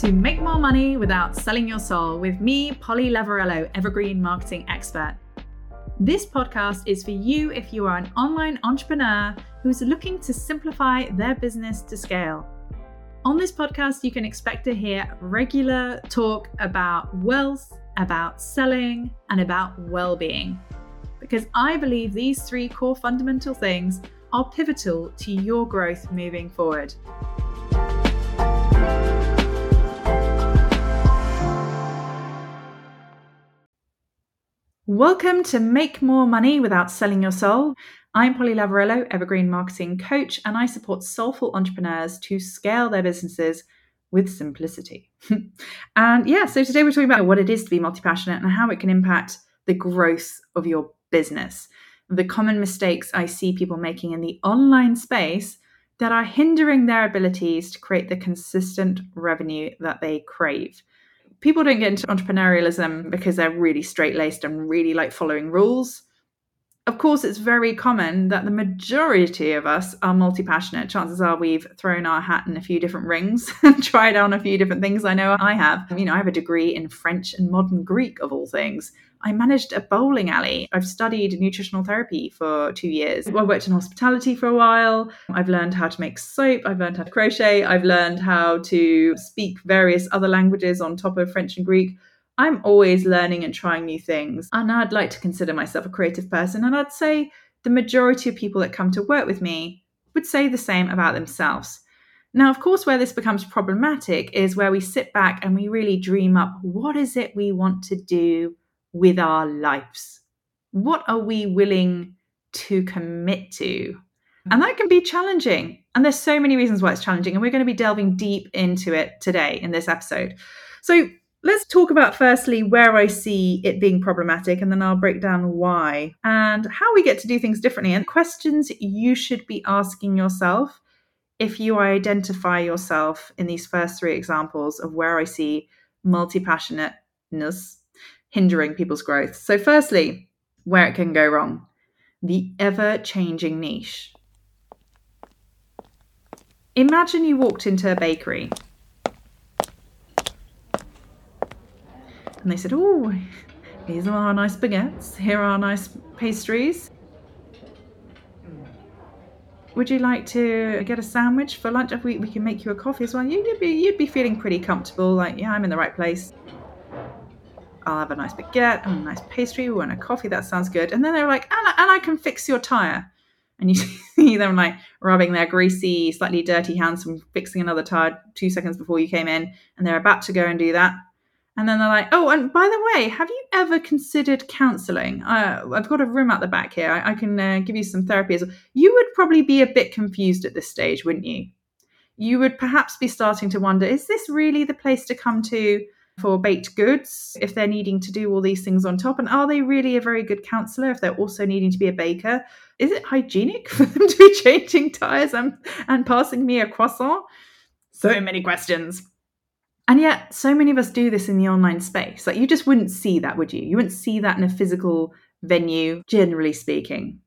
to Make More Money Without Selling Your Soul with me, Polly Lavarello, Evergreen Marketing Expert. This podcast is for you if you are an online entrepreneur who's looking to simplify their business to scale. On this podcast, you can expect to hear regular talk about wealth, about selling, and about well being. Because I believe these three core fundamental things are pivotal to your growth moving forward. Welcome to Make More Money Without Selling Your Soul. I'm Polly Lavarello, Evergreen Marketing Coach, and I support soulful entrepreneurs to scale their businesses with simplicity. and yeah, so today we're talking about what it is to be multi passionate and how it can impact the growth of your business. The common mistakes I see people making in the online space that are hindering their abilities to create the consistent revenue that they crave people don't get into entrepreneurialism because they're really straight laced and really like following rules. Of course, it's very common that the majority of us are multi passionate. Chances are we've thrown our hat in a few different rings and tried on a few different things. I know I have. You know, I have a degree in French and modern Greek, of all things. I managed a bowling alley. I've studied nutritional therapy for two years. I worked in hospitality for a while. I've learned how to make soap. I've learned how to crochet. I've learned how to speak various other languages on top of French and Greek. I'm always learning and trying new things. And I'd like to consider myself a creative person. And I'd say the majority of people that come to work with me would say the same about themselves. Now, of course, where this becomes problematic is where we sit back and we really dream up what is it we want to do with our lives? What are we willing to commit to? And that can be challenging. And there's so many reasons why it's challenging. And we're going to be delving deep into it today in this episode. So let's talk about firstly where I see it being problematic, and then I'll break down why and how we get to do things differently and questions you should be asking yourself if you identify yourself in these first three examples of where I see multi passionateness hindering people's growth. So, firstly, where it can go wrong the ever changing niche. Imagine you walked into a bakery and they said, Oh, these are our nice baguettes, here are our nice pastries. Would you like to get a sandwich for lunch? If we, we can make you a coffee as well, you'd be you'd be feeling pretty comfortable, like yeah, I'm in the right place. I'll have a nice baguette and a nice pastry We want a coffee. That sounds good. And then they're like, and I, and I can fix your tire. And you see them like rubbing their greasy, slightly dirty hands from fixing another tire two seconds before you came in. And they're about to go and do that. And then they're like, oh, and by the way, have you ever considered counseling? Uh, I've got a room at the back here. I, I can uh, give you some therapy as well. You would probably be a bit confused at this stage, wouldn't you? You would perhaps be starting to wonder, is this really the place to come to for baked goods if they're needing to do all these things on top? And are they really a very good counselor if they're also needing to be a baker? Is it hygienic for them to be changing tires and, and passing me a croissant? So many questions. And yet, so many of us do this in the online space. Like, you just wouldn't see that, would you? You wouldn't see that in a physical venue, generally speaking.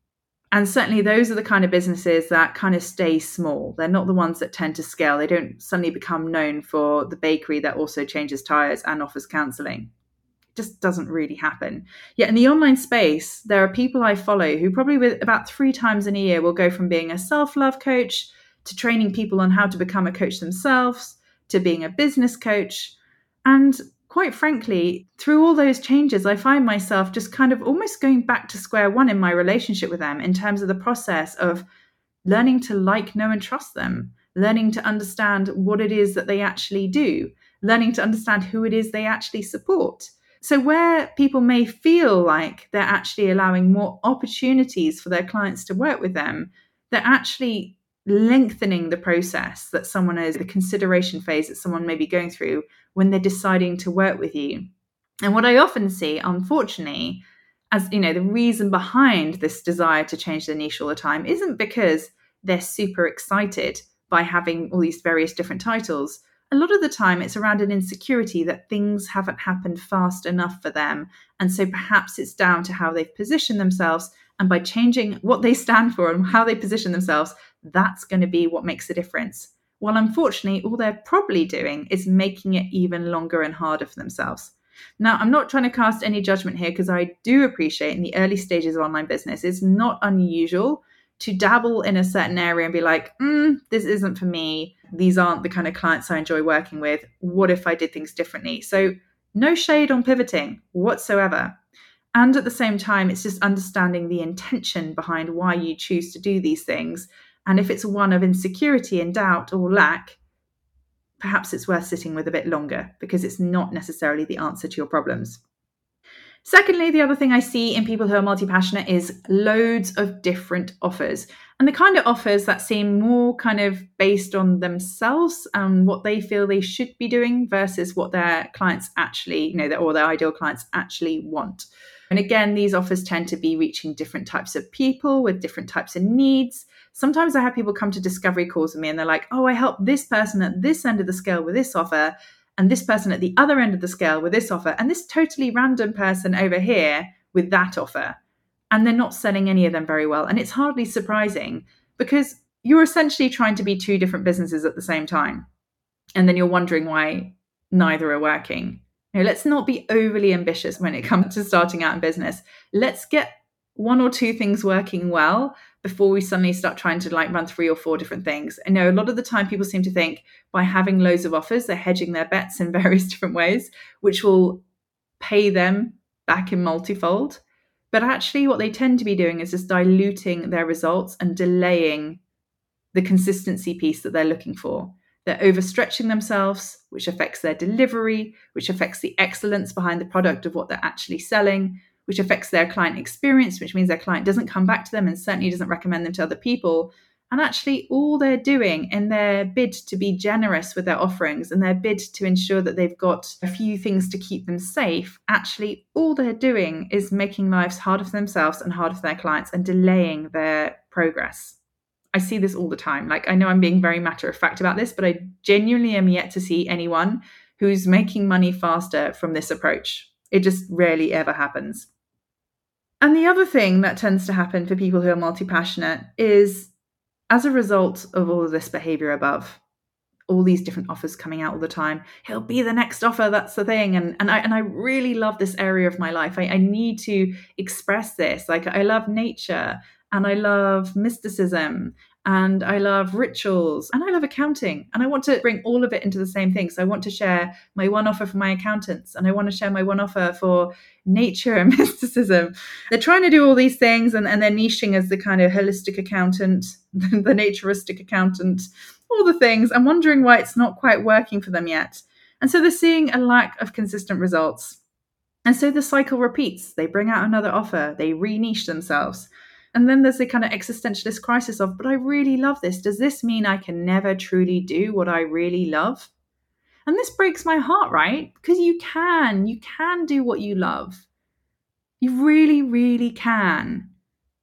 And certainly, those are the kind of businesses that kind of stay small. They're not the ones that tend to scale. They don't suddenly become known for the bakery that also changes tires and offers counseling. It just doesn't really happen. Yet, in the online space, there are people I follow who probably with about three times in a year will go from being a self love coach to training people on how to become a coach themselves to being a business coach. And quite frankly, through all those changes, I find myself just kind of almost going back to square one in my relationship with them in terms of the process of learning to like, know, and trust them, learning to understand what it is that they actually do, learning to understand who it is they actually support. So, where people may feel like they're actually allowing more opportunities for their clients to work with them, they're actually lengthening the process that someone is, the consideration phase that someone may be going through when they're deciding to work with you. And what I often see, unfortunately, as you know, the reason behind this desire to change their niche all the time isn't because they're super excited by having all these various different titles. A lot of the time, it's around an insecurity that things haven't happened fast enough for them. And so perhaps it's down to how they've positioned themselves. And by changing what they stand for and how they position themselves, that's going to be what makes a difference. Well, unfortunately, all they're probably doing is making it even longer and harder for themselves. Now, I'm not trying to cast any judgment here because I do appreciate in the early stages of online business, it's not unusual to dabble in a certain area and be like, mm, this isn't for me. These aren't the kind of clients I enjoy working with. What if I did things differently? So, no shade on pivoting whatsoever. And at the same time, it's just understanding the intention behind why you choose to do these things. And if it's one of insecurity and doubt or lack, perhaps it's worth sitting with a bit longer because it's not necessarily the answer to your problems. Secondly, the other thing I see in people who are multi passionate is loads of different offers. And the kind of offers that seem more kind of based on themselves and what they feel they should be doing versus what their clients actually, you know, or their ideal clients actually want. And again, these offers tend to be reaching different types of people with different types of needs. Sometimes I have people come to discovery calls with me and they're like, oh, I help this person at this end of the scale with this offer, and this person at the other end of the scale with this offer, and this totally random person over here with that offer. And they're not selling any of them very well. And it's hardly surprising because you're essentially trying to be two different businesses at the same time. And then you're wondering why neither are working. Know, let's not be overly ambitious when it comes to starting out in business. Let's get one or two things working well before we suddenly start trying to like run three or four different things. I know a lot of the time people seem to think by having loads of offers, they're hedging their bets in various different ways, which will pay them back in multifold. But actually, what they tend to be doing is just diluting their results and delaying the consistency piece that they're looking for. They're overstretching themselves, which affects their delivery, which affects the excellence behind the product of what they're actually selling, which affects their client experience, which means their client doesn't come back to them and certainly doesn't recommend them to other people. And actually, all they're doing in their bid to be generous with their offerings and their bid to ensure that they've got a few things to keep them safe, actually, all they're doing is making lives harder for themselves and harder for their clients and delaying their progress. I see this all the time. Like, I know I'm being very matter of fact about this, but I genuinely am yet to see anyone who's making money faster from this approach. It just rarely ever happens. And the other thing that tends to happen for people who are multi passionate is as a result of all of this behavior above, all these different offers coming out all the time. He'll be the next offer. That's the thing. And and I and I really love this area of my life. I, I need to express this. Like I love nature and I love mysticism and I love rituals and I love accounting. And I want to bring all of it into the same thing. So I want to share my one offer for my accountants and I want to share my one offer for nature and mysticism. They're trying to do all these things and, and they're niching as the kind of holistic accountant, the naturistic accountant, all the things. I'm wondering why it's not quite working for them yet. And so they're seeing a lack of consistent results. And so the cycle repeats. They bring out another offer, they re niche themselves. And then there's the kind of existentialist crisis of, but I really love this. Does this mean I can never truly do what I really love? And this breaks my heart, right? Because you can, you can do what you love. You really, really can.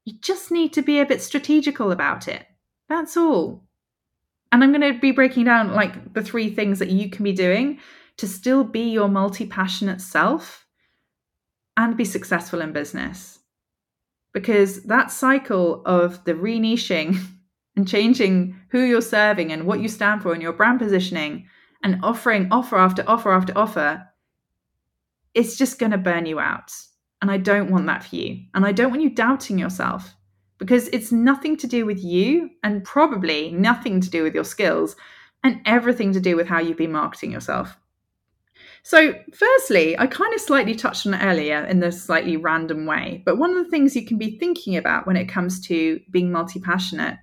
You just need to be a bit strategical about it. That's all. And I'm going to be breaking down like the three things that you can be doing to still be your multi passionate self and be successful in business because that cycle of the re-niching and changing who you're serving and what you stand for and your brand positioning and offering offer after offer after offer it's just going to burn you out. And i don't want that for you. And i don't want you doubting yourself because it's nothing to do with you and probably nothing to do with your skills and everything to do with how you've been marketing yourself so, firstly, I kind of slightly touched on it earlier in this slightly random way, but one of the things you can be thinking about when it comes to being multi passionate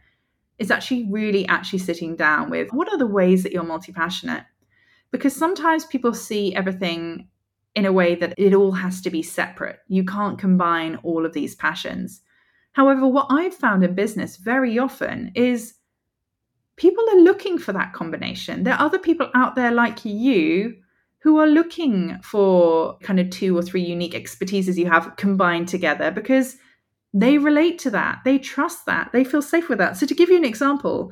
is actually really actually sitting down with what are the ways that you're multi passionate? Because sometimes people see everything in a way that it all has to be separate. You can't combine all of these passions. However, what I've found in business very often is people are looking for that combination. There are other people out there like you who are looking for kind of two or three unique expertises you have combined together because they relate to that, they trust that, they feel safe with that. So, to give you an example,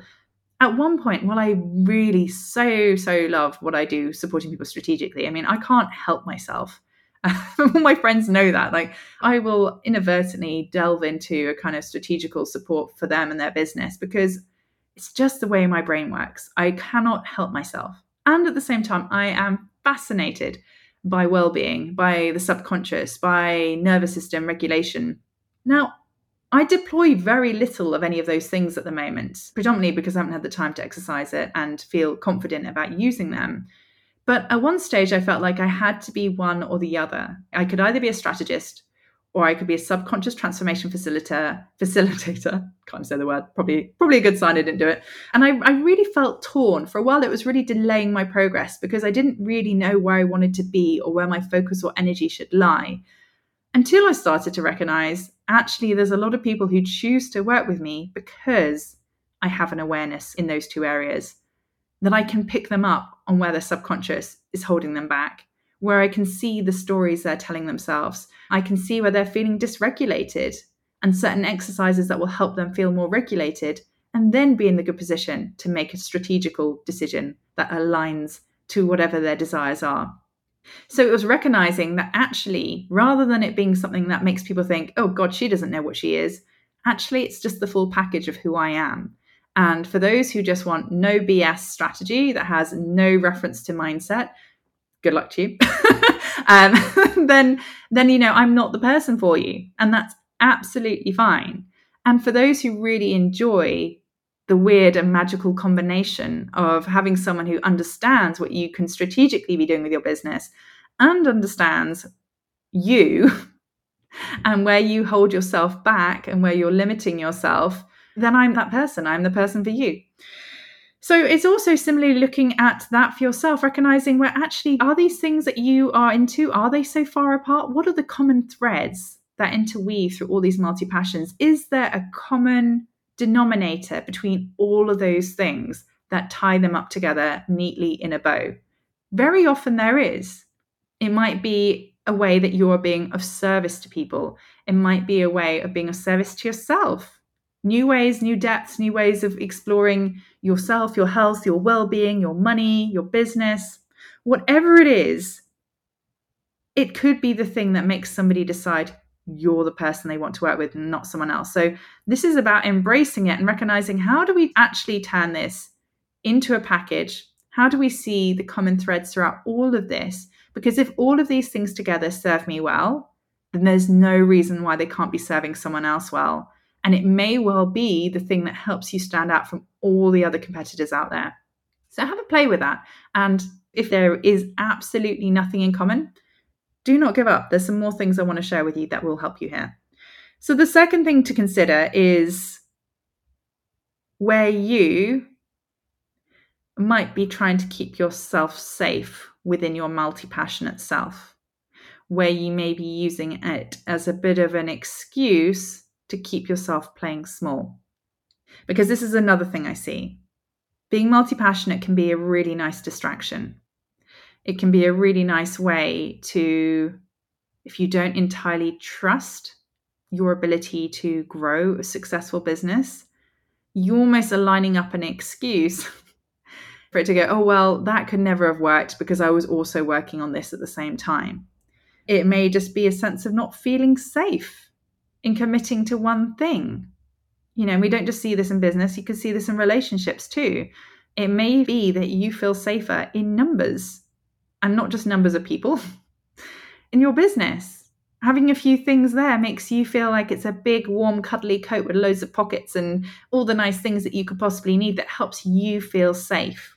at one point, while I really so, so love what I do supporting people strategically, I mean, I can't help myself. All my friends know that. Like, I will inadvertently delve into a kind of strategical support for them and their business because It's just the way my brain works. I cannot help myself. And at the same time, I am fascinated by well being, by the subconscious, by nervous system regulation. Now, I deploy very little of any of those things at the moment, predominantly because I haven't had the time to exercise it and feel confident about using them. But at one stage, I felt like I had to be one or the other. I could either be a strategist or I could be a subconscious transformation facilitator. Facilitator, can't say the word. Probably, probably a good sign I didn't do it. And I, I really felt torn for a while. It was really delaying my progress because I didn't really know where I wanted to be or where my focus or energy should lie. Until I started to recognize actually, there's a lot of people who choose to work with me because I have an awareness in those two areas that I can pick them up on where their subconscious is holding them back, where I can see the stories they're telling themselves. I can see where they're feeling dysregulated and certain exercises that will help them feel more regulated and then be in the good position to make a strategical decision that aligns to whatever their desires are. So it was recognizing that actually, rather than it being something that makes people think, oh God, she doesn't know what she is, actually, it's just the full package of who I am. And for those who just want no BS strategy that has no reference to mindset, good luck to you. um, then, then you know I'm not the person for you, and that's absolutely fine. And for those who really enjoy the weird and magical combination of having someone who understands what you can strategically be doing with your business and understands you and where you hold yourself back and where you're limiting yourself then I'm that person. I'm the person for you. So it's also similarly looking at that for yourself, recognizing where actually are these things that you are into, are they so far apart? What are the common threads that interweave through all these multi passions? Is there a common denominator between all of those things that tie them up together neatly in a bow? Very often there is. It might be a way that you're being of service to people, it might be a way of being of service to yourself new ways, new depths, new ways of exploring yourself, your health, your well being, your money, your business, whatever it is, it could be the thing that makes somebody decide you're the person they want to work with and not someone else. So, this is about embracing it and recognizing how do we actually turn this into a package? How do we see the common threads throughout all of this? Because if all of these things together serve me well, then there's no reason why they can't be serving someone else well. And it may well be the thing that helps you stand out from all the other competitors out there. So have a play with that. And if there is absolutely nothing in common, do not give up. There's some more things I want to share with you that will help you here. So the second thing to consider is where you might be trying to keep yourself safe within your multi passionate self, where you may be using it as a bit of an excuse to keep yourself playing small. Because this is another thing I see. Being multi passionate can be a really nice distraction. It can be a really nice way to, if you don't entirely trust your ability to grow a successful business, you almost are lining up an excuse for it to go, oh, well, that could never have worked because I was also working on this at the same time. It may just be a sense of not feeling safe in committing to one thing. You know, we don't just see this in business, you can see this in relationships too. It may be that you feel safer in numbers and not just numbers of people in your business. Having a few things there makes you feel like it's a big, warm, cuddly coat with loads of pockets and all the nice things that you could possibly need that helps you feel safe.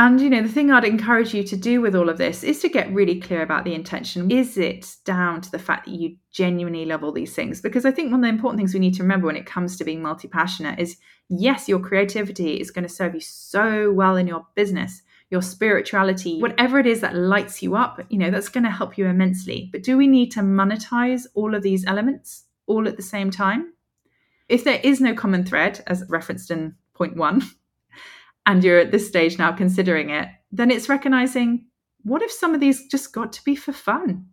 And, you know, the thing I'd encourage you to do with all of this is to get really clear about the intention. Is it down to the fact that you genuinely love all these things? Because I think one of the important things we need to remember when it comes to being multi passionate is yes, your creativity is going to serve you so well in your business, your spirituality, whatever it is that lights you up, you know, that's going to help you immensely. But do we need to monetize all of these elements all at the same time? If there is no common thread, as referenced in point one, and you're at this stage now considering it, then it's recognizing what if some of these just got to be for fun?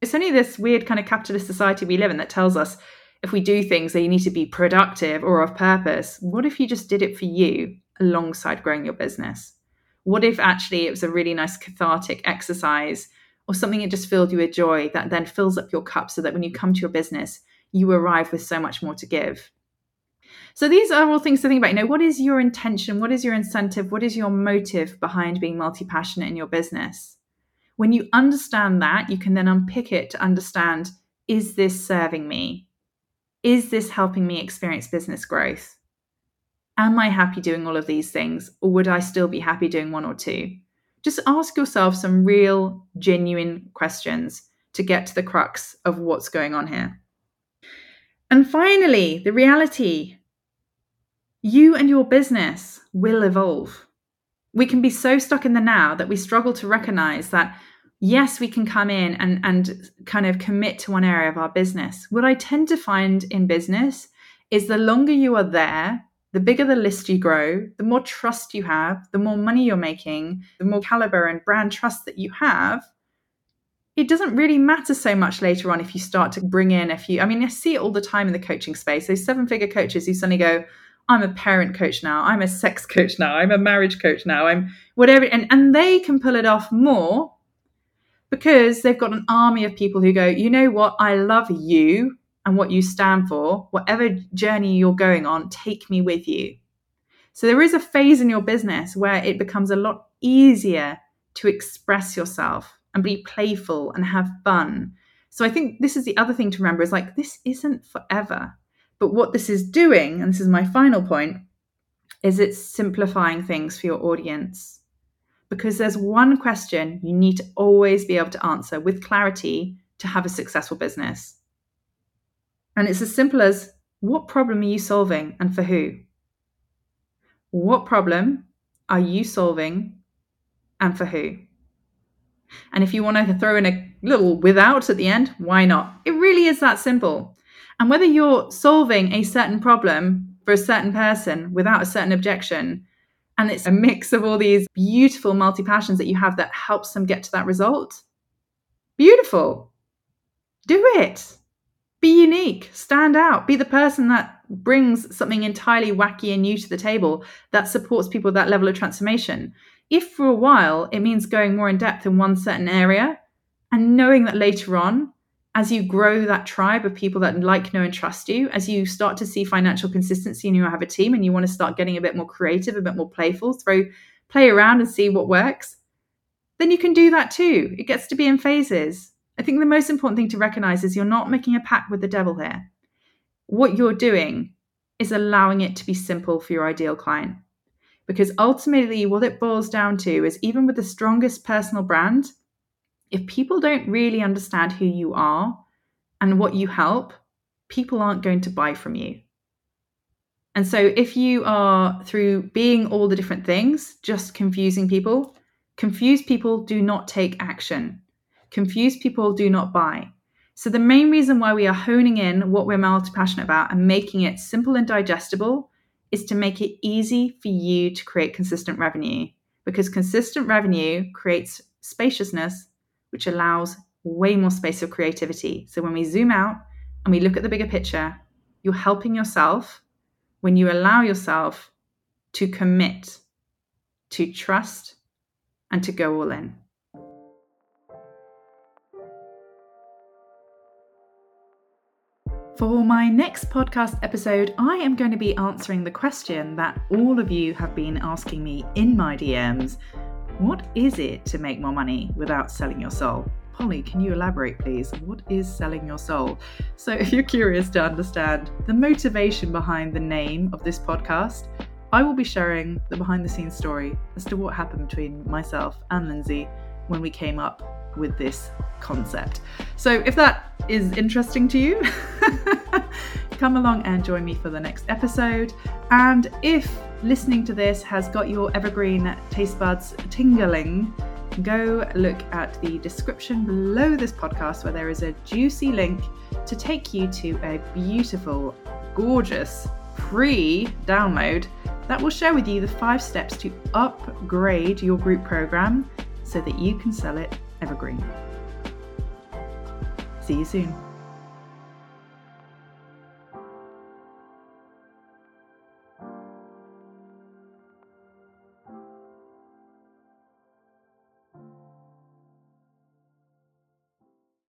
It's only this weird kind of capitalist society we live in that tells us if we do things, they need to be productive or of purpose. What if you just did it for you alongside growing your business? What if actually it was a really nice cathartic exercise or something that just filled you with joy that then fills up your cup so that when you come to your business, you arrive with so much more to give? So these are all things to think about. You know, what is your intention? What is your incentive? What is your motive behind being multi passionate in your business? When you understand that, you can then unpick it to understand is this serving me? Is this helping me experience business growth? Am I happy doing all of these things, or would I still be happy doing one or two? Just ask yourself some real, genuine questions to get to the crux of what's going on here. And finally, the reality you and your business will evolve. We can be so stuck in the now that we struggle to recognize that, yes, we can come in and, and kind of commit to one area of our business. What I tend to find in business is the longer you are there, the bigger the list you grow, the more trust you have, the more money you're making, the more caliber and brand trust that you have, it doesn't really matter so much later on if you start to bring in a few. I mean, I see it all the time in the coaching space. Those seven figure coaches who suddenly go, I'm a parent coach now, I'm a sex coach now, I'm a marriage coach now, I'm whatever. And, and they can pull it off more because they've got an army of people who go, you know what, I love you and what you stand for. Whatever journey you're going on, take me with you. So there is a phase in your business where it becomes a lot easier to express yourself and be playful and have fun. So I think this is the other thing to remember is like this isn't forever. But what this is doing, and this is my final point, is it's simplifying things for your audience. Because there's one question you need to always be able to answer with clarity to have a successful business. And it's as simple as what problem are you solving and for who? What problem are you solving and for who? And if you want to throw in a little without at the end, why not? It really is that simple. And whether you're solving a certain problem for a certain person without a certain objection, and it's a mix of all these beautiful multi passions that you have that helps them get to that result, beautiful. Do it. Be unique, stand out, be the person that brings something entirely wacky and new to the table that supports people at that level of transformation if for a while it means going more in depth in one certain area and knowing that later on, as you grow that tribe of people that like, know, and trust you, as you start to see financial consistency and you have a team and you want to start getting a bit more creative, a bit more playful, throw play around and see what works, then you can do that too. It gets to be in phases. I think the most important thing to recognize is you're not making a pact with the devil here. What you're doing is allowing it to be simple for your ideal client. Because ultimately, what it boils down to is even with the strongest personal brand, if people don't really understand who you are and what you help, people aren't going to buy from you. And so, if you are through being all the different things, just confusing people, confused people do not take action. Confused people do not buy. So, the main reason why we are honing in what we're multi passionate about and making it simple and digestible is to make it easy for you to create consistent revenue because consistent revenue creates spaciousness, which allows way more space for creativity. So when we zoom out and we look at the bigger picture, you're helping yourself when you allow yourself to commit, to trust, and to go all in. For my next podcast episode, I am going to be answering the question that all of you have been asking me in my DMs What is it to make more money without selling your soul? Polly, can you elaborate, please? What is selling your soul? So, if you're curious to understand the motivation behind the name of this podcast, I will be sharing the behind the scenes story as to what happened between myself and Lindsay when we came up with this concept. So, if that is interesting to you, come along and join me for the next episode. And if listening to this has got your evergreen taste buds tingling, go look at the description below this podcast where there is a juicy link to take you to a beautiful, gorgeous free download that will share with you the five steps to upgrade your group program so that you can sell it evergreen. See you soon.